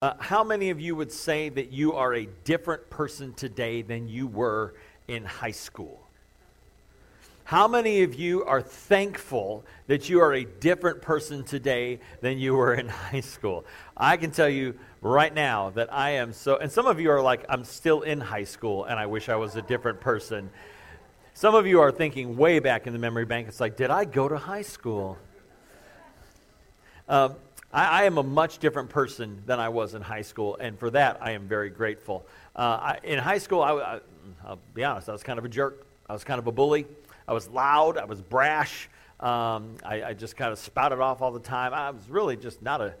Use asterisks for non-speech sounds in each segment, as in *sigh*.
Uh, how many of you would say that you are a different person today than you were in high school? How many of you are thankful that you are a different person today than you were in *laughs* high school? I can tell you right now that I am so, and some of you are like, I'm still in high school and I wish I was a different person. Some of you are thinking way back in the memory bank, it's like, did I go to high school? Um, I, I, am a much different person than I was in high school, and for that I am very grateful. Uh, I, in high school, I, I, I'll be honest, I was kind of a jerk. I was kind of a bully. I was loud. I was brash. Um, I, I, just kind of spouted off all the time. I was really just not a,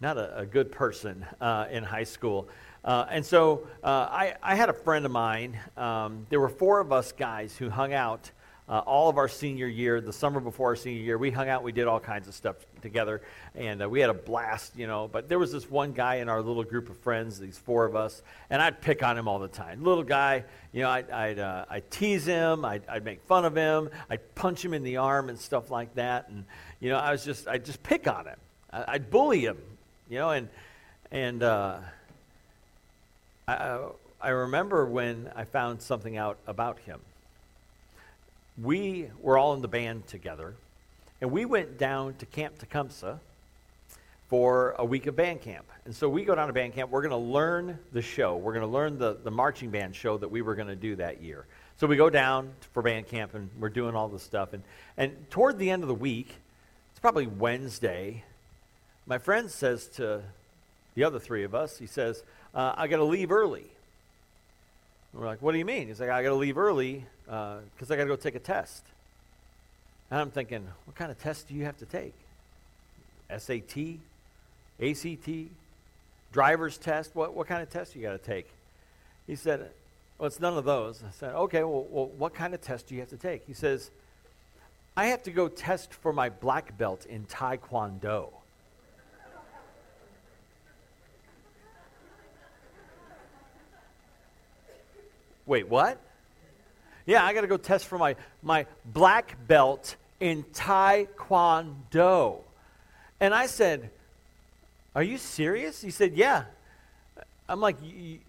not a, a good person uh, in high school. Uh, and so uh, I, I, had a friend of mine. Um, there were four of us guys who hung out uh, all of our senior year, the summer before our senior year, we hung out, we did all kinds of stuff together, and uh, we had a blast, you know. But there was this one guy in our little group of friends, these four of us, and I'd pick on him all the time. Little guy, you know, I'd, I'd, uh, I'd tease him, I'd, I'd make fun of him, I'd punch him in the arm and stuff like that, and you know, I was just, I'd just pick on him, I, would bully him, you know, and and uh, I, I remember when I found something out about him we were all in the band together, and we went down to Camp Tecumseh for a week of band camp. And so we go down to band camp. We're going to learn the show. We're going to learn the, the marching band show that we were going to do that year. So we go down for band camp, and we're doing all this stuff. And, and toward the end of the week, it's probably Wednesday, my friend says to the other three of us, he says, uh, I got to leave early. we're like, what do you mean? He's like, I got to leave early because uh, I got to go take a test. And I'm thinking, what kind of test do you have to take? SAT, ACT, driver's test? What, what kind of test you got to take? He said, well, it's none of those. I said, okay, well, well, what kind of test do you have to take? He says, I have to go test for my black belt in Taekwondo. Wait, what? Yeah, I got to go test for my, my black belt in Taekwondo. And I said, Are you serious? He said, Yeah. I'm like,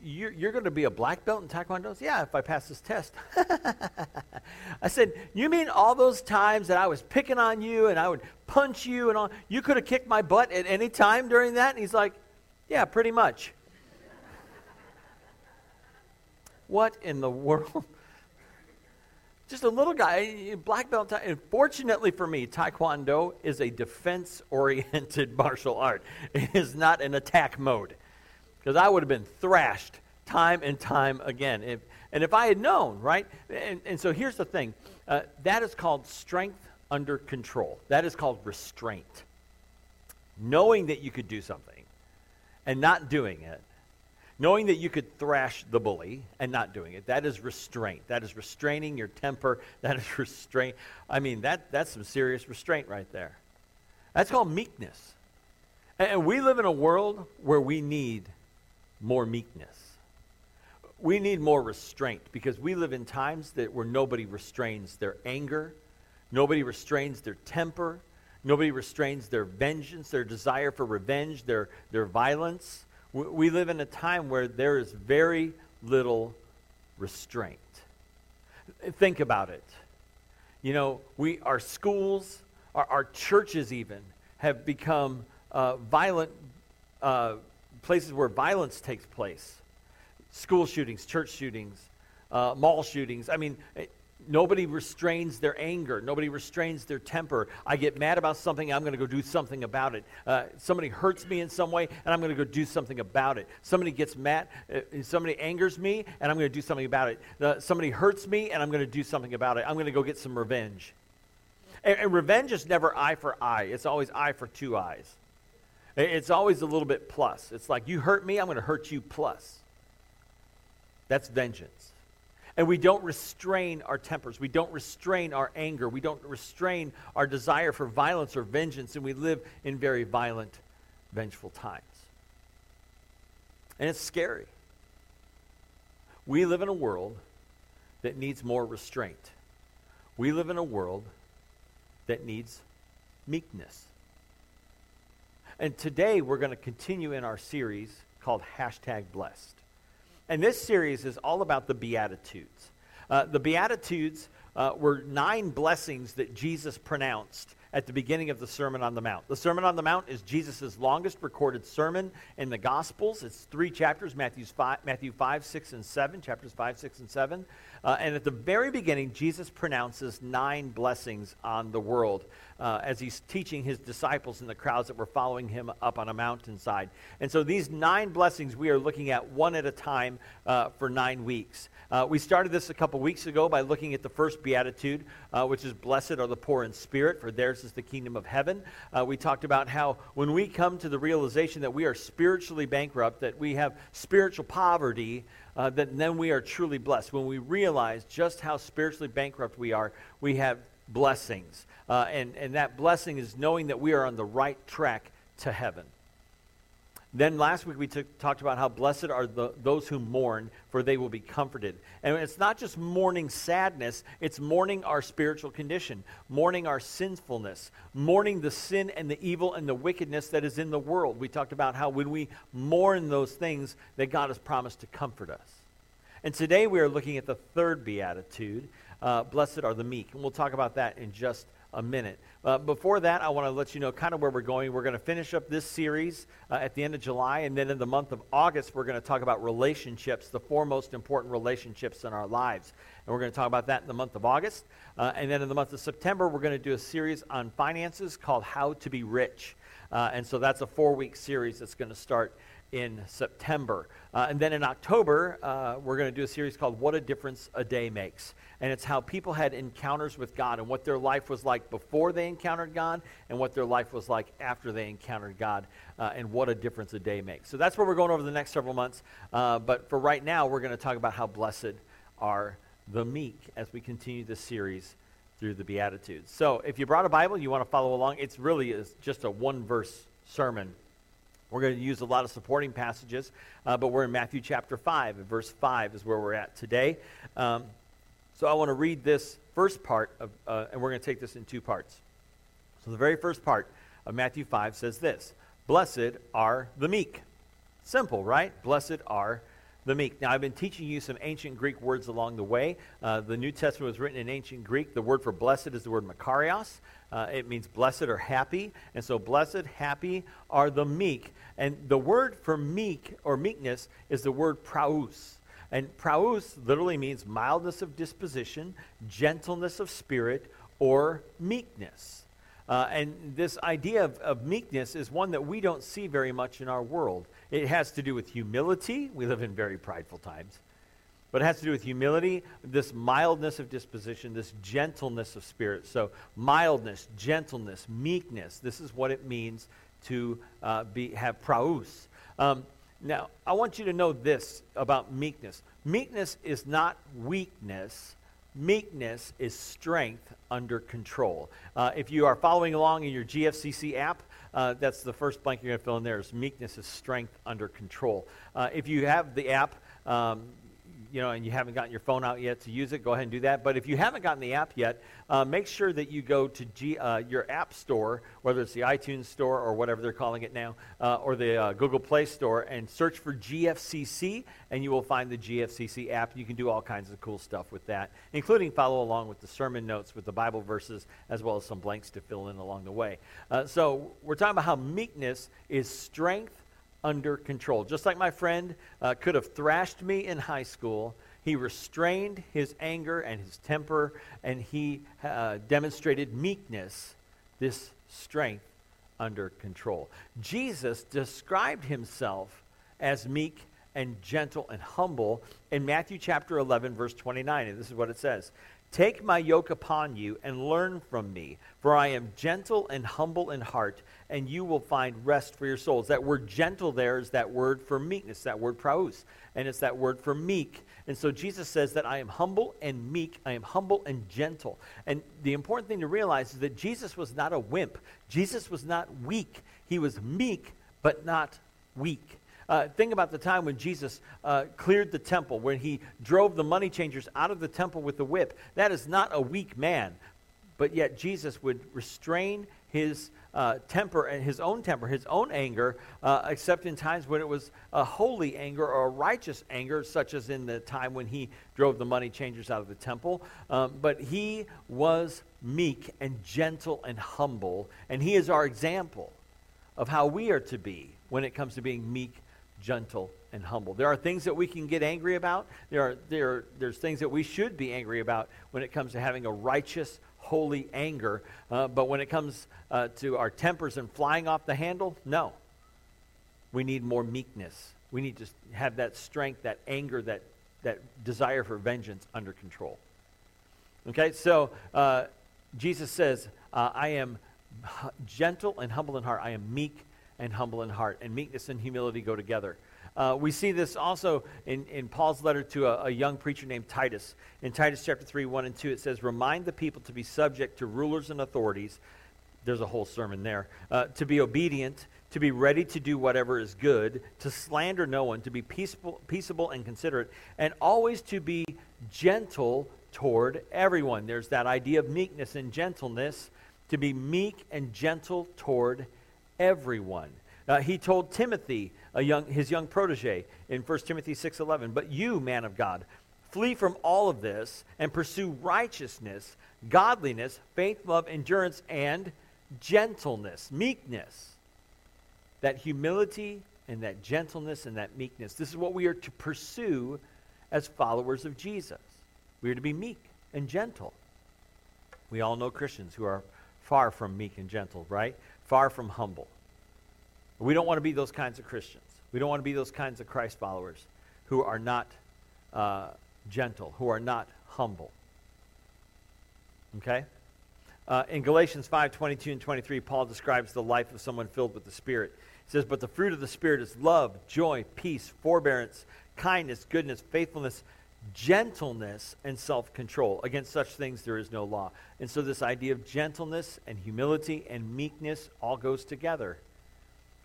You're, you're going to be a black belt in Taekwondo? Yeah, if I pass this test. *laughs* I said, You mean all those times that I was picking on you and I would punch you and all? You could have kicked my butt at any time during that? And he's like, Yeah, pretty much. *laughs* what in the *laughs* world? Just a little guy, black belt. And fortunately for me, Taekwondo is a defense oriented *laughs* martial art. It is not an attack mode. Because I would have been thrashed time and time again. If, and if I had known, right? And, and so here's the thing uh, that is called strength under control, that is called restraint. Knowing that you could do something and not doing it Knowing that you could thrash the bully and not doing it, that is restraint. That is restraining your temper. *laughs* That is restraint. I mean, that, that's some serious restraint right there. That's called meekness. And we live in a world where we need more meekness. We need more restraint because we live in times that where nobody restrains their anger, nobody restrains their temper, nobody restrains their vengeance, their desire for revenge, their, their violence. We live in a time where there is very little restraint. Think about it. You know, we, our schools, our, our churches even, have become uh, violent uh, places where violence takes place. School shootings, church shootings, uh, mall shootings. I mean, Nobody restrains their anger. Nobody restrains their temper. I get mad about something, I'm going to go do something about it. Uh, somebody hurts me in some way, and I'm going to go do something about it. Somebody gets mad, uh, somebody angers me, and I'm going to do something about it. Uh, somebody hurts me, and I'm going to do something about it. I'm going to go get some revenge. And, and revenge is never eye for eye, it's always eye for two eyes. It's always a little bit plus. It's like, you hurt me, I'm going to hurt you plus. That's vengeance. And we don't restrain our tempers. We don't restrain our anger. We don't restrain our desire for violence or vengeance. And we live in very violent, vengeful times. And it's scary. We live in a world that needs more restraint. We live in a world that needs meekness. And today we're going to continue in our series called hashtag blessed. And this series is all about the Beatitudes. Uh, the Beatitudes uh, were nine blessings that Jesus pronounced at the beginning of the Sermon on the Mount. The Sermon on the Mount is Jesus' longest recorded sermon in the Gospels. It's three chapters Matthew's five, Matthew 5, 6, and 7, chapters 5, 6, and 7. Uh, and at the very beginning, Jesus pronounces nine blessings on the world uh, as he's teaching his disciples and the crowds that were following him up on a mountainside. And so these nine blessings we are looking at one at a time uh, for nine weeks. Uh, we started this a couple weeks ago by looking at the first beatitude, uh, which is Blessed are the poor in spirit, for theirs is the kingdom of heaven. Uh, we talked about how when we come to the realization that we are spiritually bankrupt, that we have spiritual poverty, uh, that then we are truly blessed. When we realize just how spiritually bankrupt we are, we have blessings. Uh, and, and that blessing is knowing that we are on the right track to heaven. Then last week we talked about how blessed are the, those who mourn, for they will be comforted. And it's not just mourning sadness, it's mourning our spiritual condition, mourning our sinfulness, mourning the sin and the evil and the wickedness that is in the world. We talked about how when we mourn those things, that God has promised to comfort us. And today we are looking at the third beatitude uh, blessed are the meek. And we'll talk about that in just a minute. Uh, before that, I want to let you know kind of where we're going. We're going to finish up this series uh, at the end of July, and then in the month of August, we're going to talk about relationships, the four most important relationships in our lives. And we're going to talk about that in the month of August. Uh, and then in the month of September, we're going to do a series on finances called How to Be Rich. Uh, and so that's a four week series that's going to start in September. Uh, and then in October, uh, we're going to do a series called What a Difference a Day Makes. And it's how people had encounters with God and what their life was like before they encountered God and what their life was like after they encountered God uh, and what a difference a day makes. So that's where we're going over the next several months. Uh, but for right now, we're going to talk about how blessed are the meek as we continue this series through the Beatitudes. So if you brought a Bible, you want to follow along, it's really is just a one verse sermon we're going to use a lot of supporting passages, uh, but we're in Matthew chapter 5, and verse 5 is where we're at today. Um, so I want to read this first part, of, uh, and we're going to take this in two parts. So the very first part of Matthew 5 says this Blessed are the meek. Simple, right? Blessed are the meek. Now, I've been teaching you some ancient Greek words along the way. Uh, the New Testament was written in ancient Greek. The word for blessed is the word makarios. Uh, it means blessed or happy. And so, blessed, happy are the meek. And the word for meek or meekness is the word praus. And praus literally means mildness of disposition, gentleness of spirit, or meekness. Uh, and this idea of, of meekness is one that we don't see very much in our world. It has to do with humility. We live in very prideful times. But it has to do with humility, this mildness of disposition, this gentleness of spirit. So, mildness, gentleness, meekness, this is what it means to uh, be, have praus. Um, now, I want you to know this about meekness meekness is not weakness, meekness is strength under control. Uh, if you are following along in your GFCC app, uh, that's the first blank you're going to fill in there is meekness is strength under control. Uh, if you have the app, um, you know, and you haven't gotten your phone out yet to use it, go ahead and do that. But if you haven't gotten the app yet, uh, make sure that you go to G, uh, your app store, whether it's the iTunes store or whatever they're calling it now, uh, or the uh, Google Play store, and search for GFCC, and you will find the GFCC app. You can do all kinds of cool stuff with that, including follow along with the sermon notes with the Bible verses, as well as some blanks to fill in along the way. Uh, so we're talking about how meekness is strength under control. Just like my friend uh, could have thrashed me in high school, he restrained his anger and his temper, and he uh, demonstrated meekness, this strength under control. Jesus described himself as meek and gentle and humble in Matthew chapter 11, verse 29. And this is what it says Take my yoke upon you and learn from me, for I am gentle and humble in heart, and you will find rest for your souls. That word gentle there is that word for meekness, that word praus, and it's that word for meek. And so Jesus says that I am humble and meek, I am humble and gentle. And the important thing to realize is that Jesus was not a wimp, Jesus was not weak. He was meek, but not weak. Uh, think about the time when Jesus uh, cleared the temple, when he drove the money changers out of the temple with the whip. That is not a weak man, but yet Jesus would restrain his uh, temper and his own temper, his own anger, uh, except in times when it was a holy anger or a righteous anger, such as in the time when he drove the money changers out of the temple. Um, but he was meek and gentle and humble, and he is our example of how we are to be when it comes to being meek, gentle, and humble. There are things that we can get angry about. There are, there, there's things that we should be angry about when it comes to having a righteous, holy anger. Uh, but when it comes uh, to our tempers and flying off the handle, no. We need more meekness. We need to have that strength, that anger, that, that desire for vengeance under control. Okay, so uh, Jesus says, uh, I am gentle and humble in heart. I am meek and humble in heart. And meekness and humility go together. Uh, we see this also in, in Paul's letter to a, a, young preacher named Titus. In Titus chapter 3, 1 and 2, it says, Remind the people to be subject to rulers and authorities. There's a whole sermon there. Uh, to be obedient, to be ready to do whatever is good, to slander no one, to be peaceable, peaceable and considerate, and always to be gentle toward everyone. There's that idea of meekness and gentleness, to be meek and gentle toward everyone. Uh, he told Timothy, a young, his young protege, in 1 Timothy 6.11, But you, man of God, flee from all of this and pursue righteousness, godliness, faith, love, endurance, and gentleness, meekness. That humility and that gentleness and that meekness. This is what we are to pursue as followers of Jesus. We are to be meek and gentle. We all know Christians who are far from meek and gentle, right? Far from humble. We don't want to be those kinds of Christians. We don't want to be those kinds of Christ followers who are not uh, gentle, who are not humble. Okay? Uh, in Galatians 5 22 and 23, Paul describes the life of someone filled with the Spirit. He says, But the fruit of the Spirit is love, joy, peace, forbearance, kindness, goodness, faithfulness, gentleness, and self control. Against such things there is no law. And so, this idea of gentleness and humility and meekness all goes together.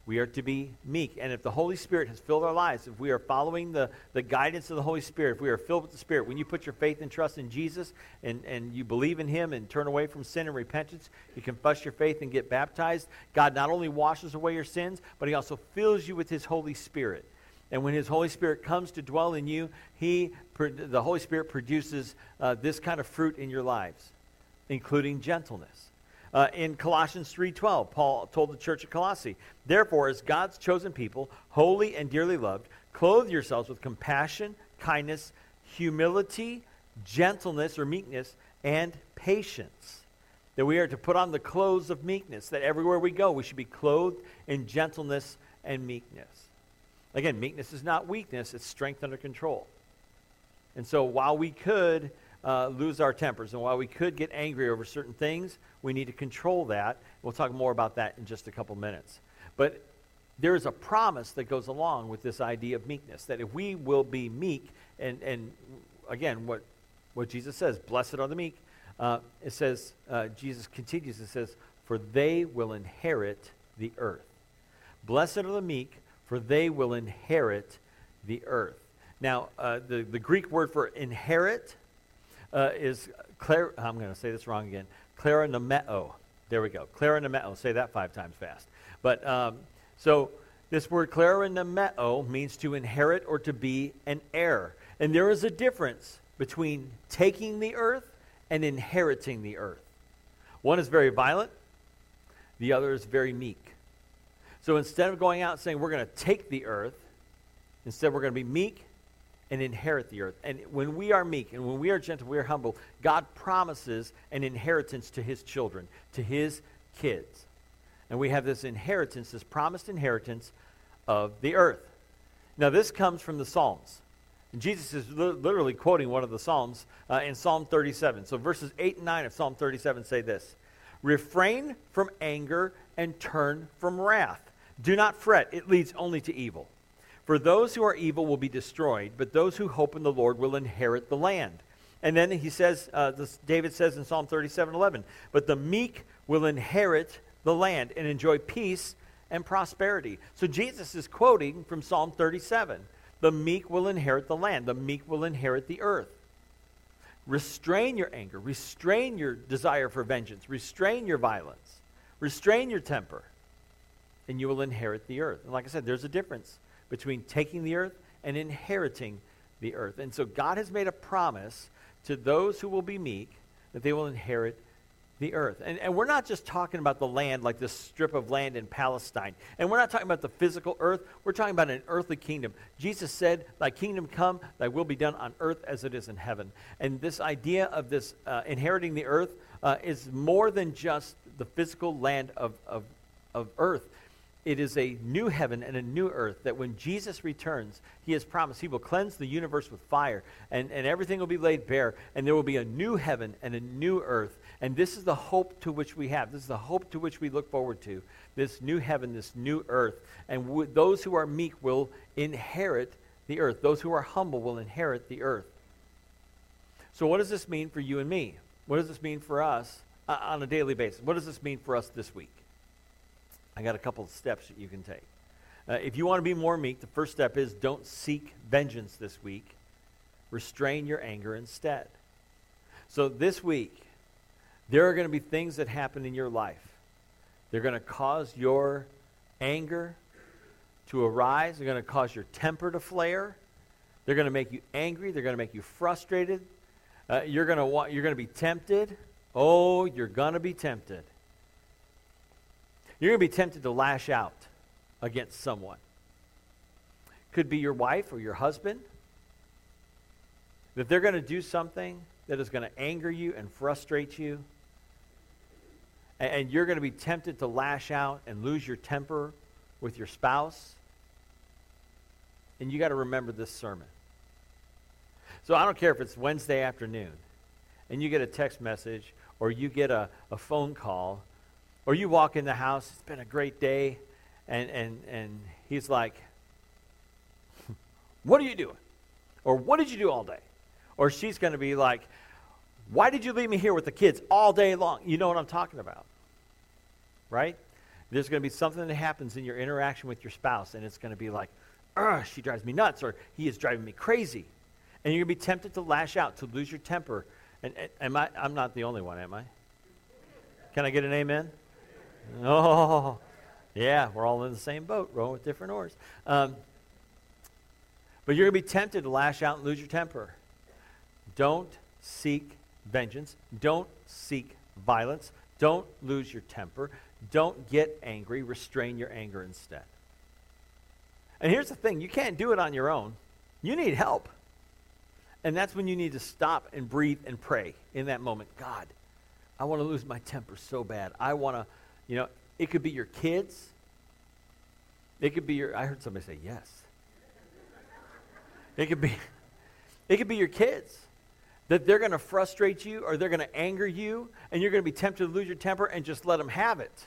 We are to be meek. And if the Holy Spirit has filled our lives, if we are following the, the guidance of the Holy Spirit, if we are filled with the Spirit, when you put your faith and trust in Jesus and, and you believe in Him and turn away from sin and repentance, you confess your faith and get baptized, God not only washes away your sins, but He also fills you with His Holy Spirit. And when His Holy Spirit comes to dwell in you, He, the Holy Spirit produces uh, this kind of fruit in your lives, including gentleness. Uh, in Colossians 3:12, Paul told the church at Colossae, "Therefore, as God's chosen people, holy and dearly loved, clothe yourselves with compassion, kindness, humility, gentleness or meekness, and patience." That we are to put on the clothes of meekness, that everywhere we go, we should be clothed in gentleness and meekness. Again, meekness is not weakness, it's strength under control. And so while we could uh, lose our tempers. And while we could get angry over certain things, we need to control that. We'll talk more about that in just a couple minutes. But there is a promise that goes along with this idea of meekness that if we will be meek, and, and again, what, what Jesus says, blessed are the meek, uh, it says, uh, Jesus continues, it says, for they will inherit the earth. Blessed are the meek, for they will inherit the earth. Now, uh, the, the Greek word for inherit uh, is Clara, I'm going to say this wrong again. Klerinomeo. There we go. Klerinomeo. Say that five times fast. But um, so this word klerinomeo means to inherit or to be an heir. And there is a difference between taking the earth and inheriting the earth. One is very violent, the other is very meek. So instead of going out saying we're going to take the earth, instead we're going to be meek and inherit the earth. And when we are meek and when we are gentle, we are humble, God promises an inheritance to his children, to his kids. And we have this inheritance, this promised inheritance of the earth. Now, this comes from the Psalms. And Jesus is li- literally quoting one of the Psalms uh, in Psalm 37. So, verses 8 and 9 of Psalm 37 say this Refrain from anger and turn from wrath. Do not fret, it leads only to evil. For those who are evil will be destroyed, but those who hope in the Lord will inherit the land. And then he says, uh, this, David says in Psalm 37 11, but the meek will inherit the land and enjoy peace and prosperity. So Jesus is quoting from Psalm 37 the meek will inherit the land, the meek will inherit the earth. Restrain your anger, restrain your desire for vengeance, restrain your violence. Restrain your temper, and you will inherit the earth. And like I said, there's a difference between taking the earth and inheriting the earth. And so God has made a promise to those who will be meek that they will inherit the earth. And, and we're not just talking about the land like this strip of land in Palestine. And we're not talking about the physical earth. We're talking about an earthly kingdom. Jesus said, Thy kingdom come, thy will be done on earth as it is in heaven. And this idea of this uh, inheriting the earth uh, is more than just the physical land of, of, of earth it is a new heaven and a new earth that when Jesus returns, he has promised he will cleanse the universe with fire and, and everything will be laid bare, and there will be a new heaven and a new earth. And this is the hope to which we have. This is the hope to which we look forward to this new heaven, this new earth. And w- those who are meek will inherit the earth. Those who are humble will inherit the earth. So, what does this mean for you and me? What does this mean for us uh, on a daily basis? What does this mean for us this week? I got a couple of steps that you can take. Uh, if you want to be more meek, the first step is don't seek vengeance this week. Restrain your anger instead. So this week, there are going to be things that happen in your life. They're going to cause your anger to arise. They're going to cause your temper to flare. They're going to make you angry. They're going to make you frustrated. Uh, you're going to want. You're going to be tempted. Oh, you're going to be tempted. You're going to be tempted to lash out against someone. Could be your wife or your husband. That they're going to do something that is going to anger you and frustrate you. And, you're going to be tempted to lash out and lose your temper with your spouse. And you got to remember this sermon. So I don't care if it's Wednesday afternoon and you get a text message or you get a, a phone call or you walk in the house, it's been a great day, and, and, and he's like, *laughs* What are you doing? Or what did you do all day? Or she's going to be like, Why did you leave me here with the kids all day long? You know what I'm talking about. Right? There's going to be something that happens in your interaction with your spouse, and it's going to be like, Ugh, she drives me nuts, or he is driving me crazy. And you're going to be tempted to lash out, to lose your temper. And, and am I, I'm not the only one, am I? Can I get an amen? Oh, yeah, we're all in the same boat, rowing with different oars. Um, but you're going to be tempted to lash out and lose your temper. Don't seek vengeance. Don't seek violence. Don't lose your temper. Don't get angry. Restrain your anger instead. And here's the thing you can't do it on your own, you need help. And that's when you need to stop and breathe and pray in that moment. God, I want to lose my temper so bad. I want to you know, it could be your kids. It could be your, I heard somebody say yes. It could be, it could be your kids. That they're going to frustrate you or they're going to anger you and you're going to be tempted to lose your temper and just let them have it.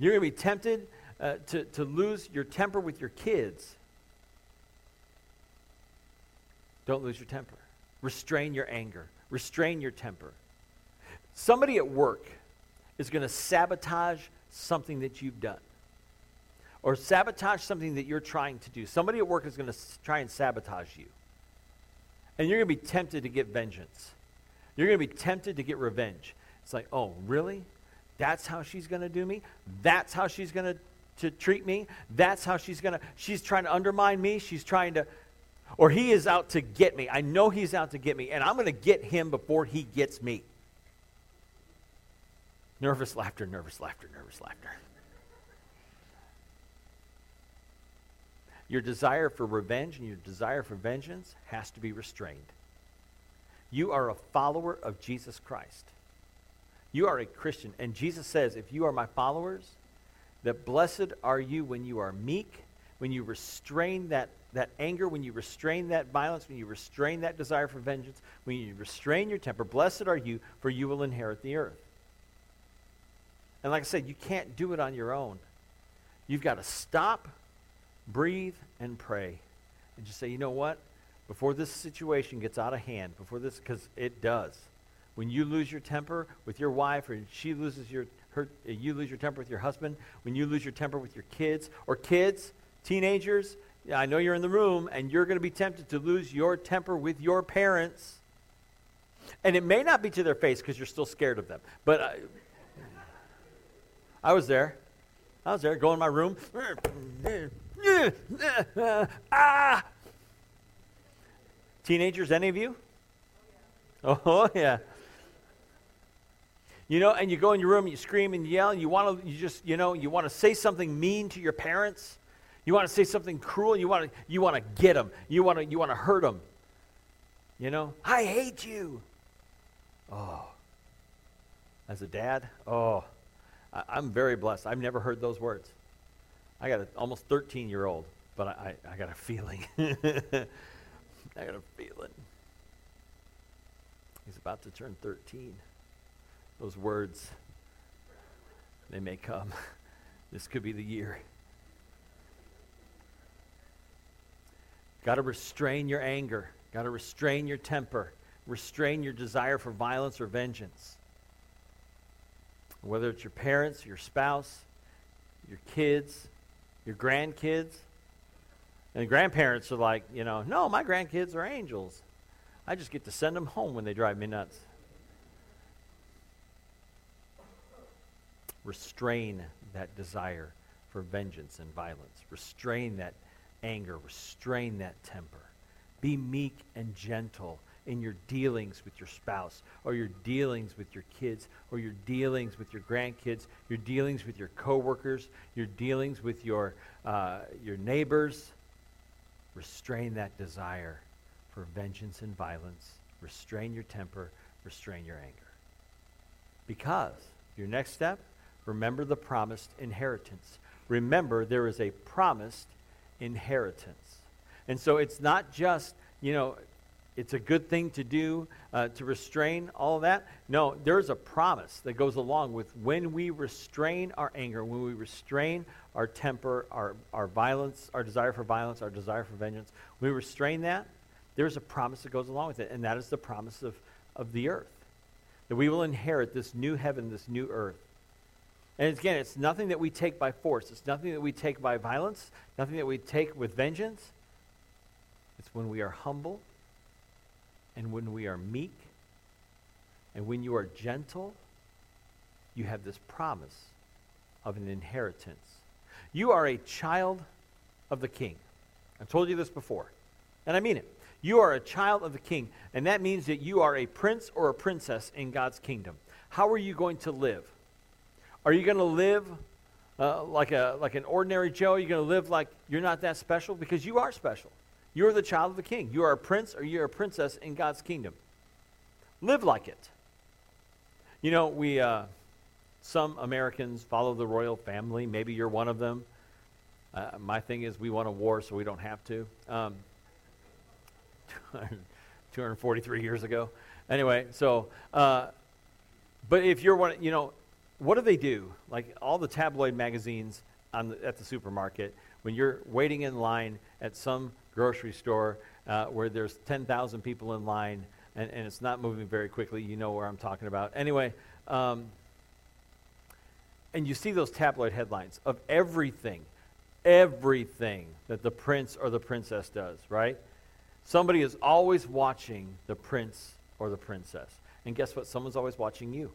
You're going to be tempted uh, to, to lose your temper with your kids. Don't lose your temper. Restrain your anger. Restrain your temper. Somebody at work is going to sabotage something that you've done or sabotage something that you're trying to do. Somebody at work is going to try and sabotage you. And you're going to be tempted to get vengeance. You're going to be tempted to get revenge. It's like, oh, really? That's how she's going to do me? That's how she's going to to treat me. That's how she's going to she's trying to undermine me. She's trying to or he is out to get me. I know he's out to get me and I'm going to get him before he gets me. Nervous laughter, nervous laughter, nervous laughter. Your desire for revenge and your desire for vengeance has to be restrained. You are a follower of Jesus Christ. You are a Christian. And Jesus says, if you are my followers, that blessed are you when you are meek, when you restrain that, that anger, when you restrain that violence, when you restrain that desire for vengeance, when you restrain your temper. Blessed are you, for you will inherit the earth. And like I said, you can't do it on your own. You've got to stop, breathe, and pray. And just say, you know what? Before this situation gets out of hand, before this, because it does. When you lose your temper with your wife, or she loses your, her, you lose your temper with your husband, when you lose your temper with your kids, or kids, teenagers, I know you're in the room, and you're going to be tempted to lose your temper with your parents. And it may not be to their face because you're still scared of them. But uh, I was there. I was there, go in my room. ah! Teenagers, any of you? Oh, yeah. You know, and you go in your room and you scream and yell, and you want to, you just, you know, you want to say something mean to your parents. You want to say something cruel. You want to, you want to get them. You want to, you want to hurt them. You know, I hate you. Oh, as a dad, oh, I, am very blessed. I've never heard those words. I got an almost 13 year old, but I, I, I got a feeling. *laughs* I got a feeling. He's about to turn 13 those words, they may come. *laughs* This could be the year. Got to restrain your anger. Got to restrain your temper. Restrain your desire for violence or vengeance. Whether it's your parents, your spouse, your kids, your grandkids. And grandparents are like, you know, no, my grandkids are angels. I just get to send them home when they drive me nuts. restrain that desire for vengeance and violence. Restrain that anger. Restrain that temper. Be meek and gentle in your dealings with your spouse or your dealings with your kids or your dealings with your grandkids, your dealings with your coworkers, your dealings with your, uh, your neighbors. Restrain that desire for vengeance and violence. Restrain your temper. Restrain your anger. Because your next step Remember the promised inheritance. Remember, there is a promised inheritance. And so it's not just, you know, it's a good thing to do uh, to restrain all of that. No, there's a promise that goes along with when we restrain our anger, when we restrain our temper, our, our violence, our desire for violence, our desire for vengeance, when we restrain that, there's a promise that goes along with it, and that is the promise of, of the earth. That we will inherit this new heaven, this new earth. And again, it's nothing that we take by force. It's nothing that we take by violence, nothing that we take with vengeance. It's when we are humble and when we are meek and when you are gentle, you have this promise of an inheritance. You are a child of the king. I've told you this before, and I mean it. You are a child of the king, and that means that you are a prince or a princess in God's kingdom. How are you going to live? Are you going to live uh, like, a, like an ordinary Joe? Are you going to live like you're not that special? Because you are special. You're the child of the king. You are a prince or you're a princess in God's kingdom. Live like it. You know, we, uh, some Americans follow the royal family. Maybe you're one of them. Uh, my thing is, we want a war so we don't have to. Um, *laughs* 243 years ago. Anyway, so, uh, but if you're one, you know, what do they do? Like all the tabloid magazines the, at the supermarket, when you're waiting in line at some grocery store uh, where there's 10,000 people in line and, and, it's not moving very quickly, you know where I'm talking about. Anyway, um, and you see those tabloid headlines of everything, everything that the prince or the princess does, right? Somebody is always watching the prince or the princess. And guess what? Someone's always watching you.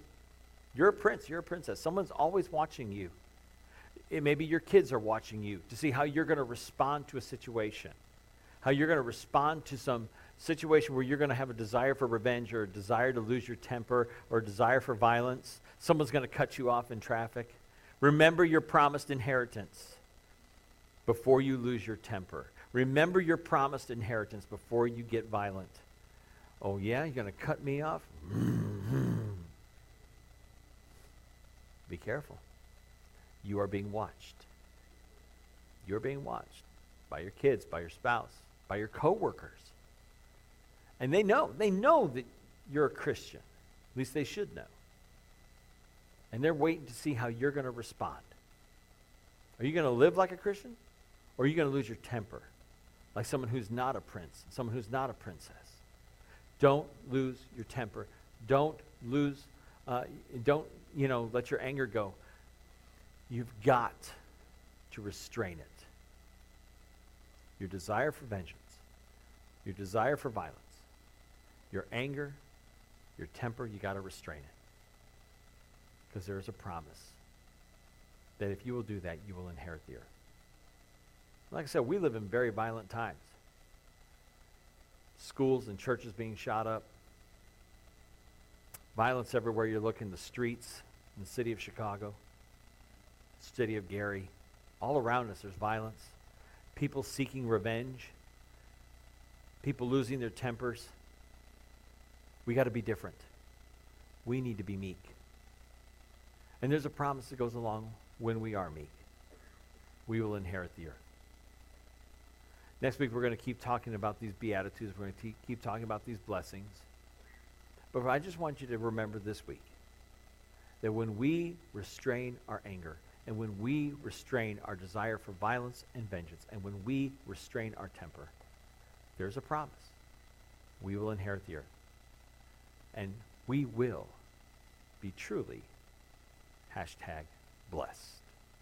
You're a prince, you're a princess. Someone's always watching you. It maybe your kids are watching you to see how you're going to respond to a situation, how you're going to respond to some situation where you're going to have a desire for revenge or a desire to lose your temper or a desire for violence. Someone's going to cut you off in traffic. Remember your promised inheritance before you lose your temper. Remember your promised inheritance before you get violent. Oh, yeah? You're going to cut me off? *clears throat* Be careful. You are being watched. You're being watched by your kids, by your spouse, by your coworkers. And they know, they know that you're a Christian. At least they should know. And they're waiting to see how you're going to respond. Are you going to live like a Christian? Or are you going to lose your temper like someone who's not a prince, someone who's not a princess? Don't lose your temper. Don't lose, uh, don't you know, let your anger go. You've got to restrain it. Your desire for vengeance, your desire for violence, your anger, your temper, you got to restrain it. Because there is a promise that if you will do that, you will inherit the earth. Like I said, we live in very violent times. Schools and churches being shot up, violence everywhere you look in the streets in the city of Chicago, city of Gary. All around us, there's violence. People seeking revenge, people losing their tempers. We got to be different. We need to be meek. And there's a promise that goes along when we are meek. We will inherit the earth. Next week, we're going to keep talking about these Beatitudes. We're going to keep talking about these blessings. But I just want you to remember this week that when we restrain our anger, and when we restrain our desire for violence and vengeance, and when we restrain our temper, there's a promise. We will inherit the earth. And we will be truly hashtag blessed.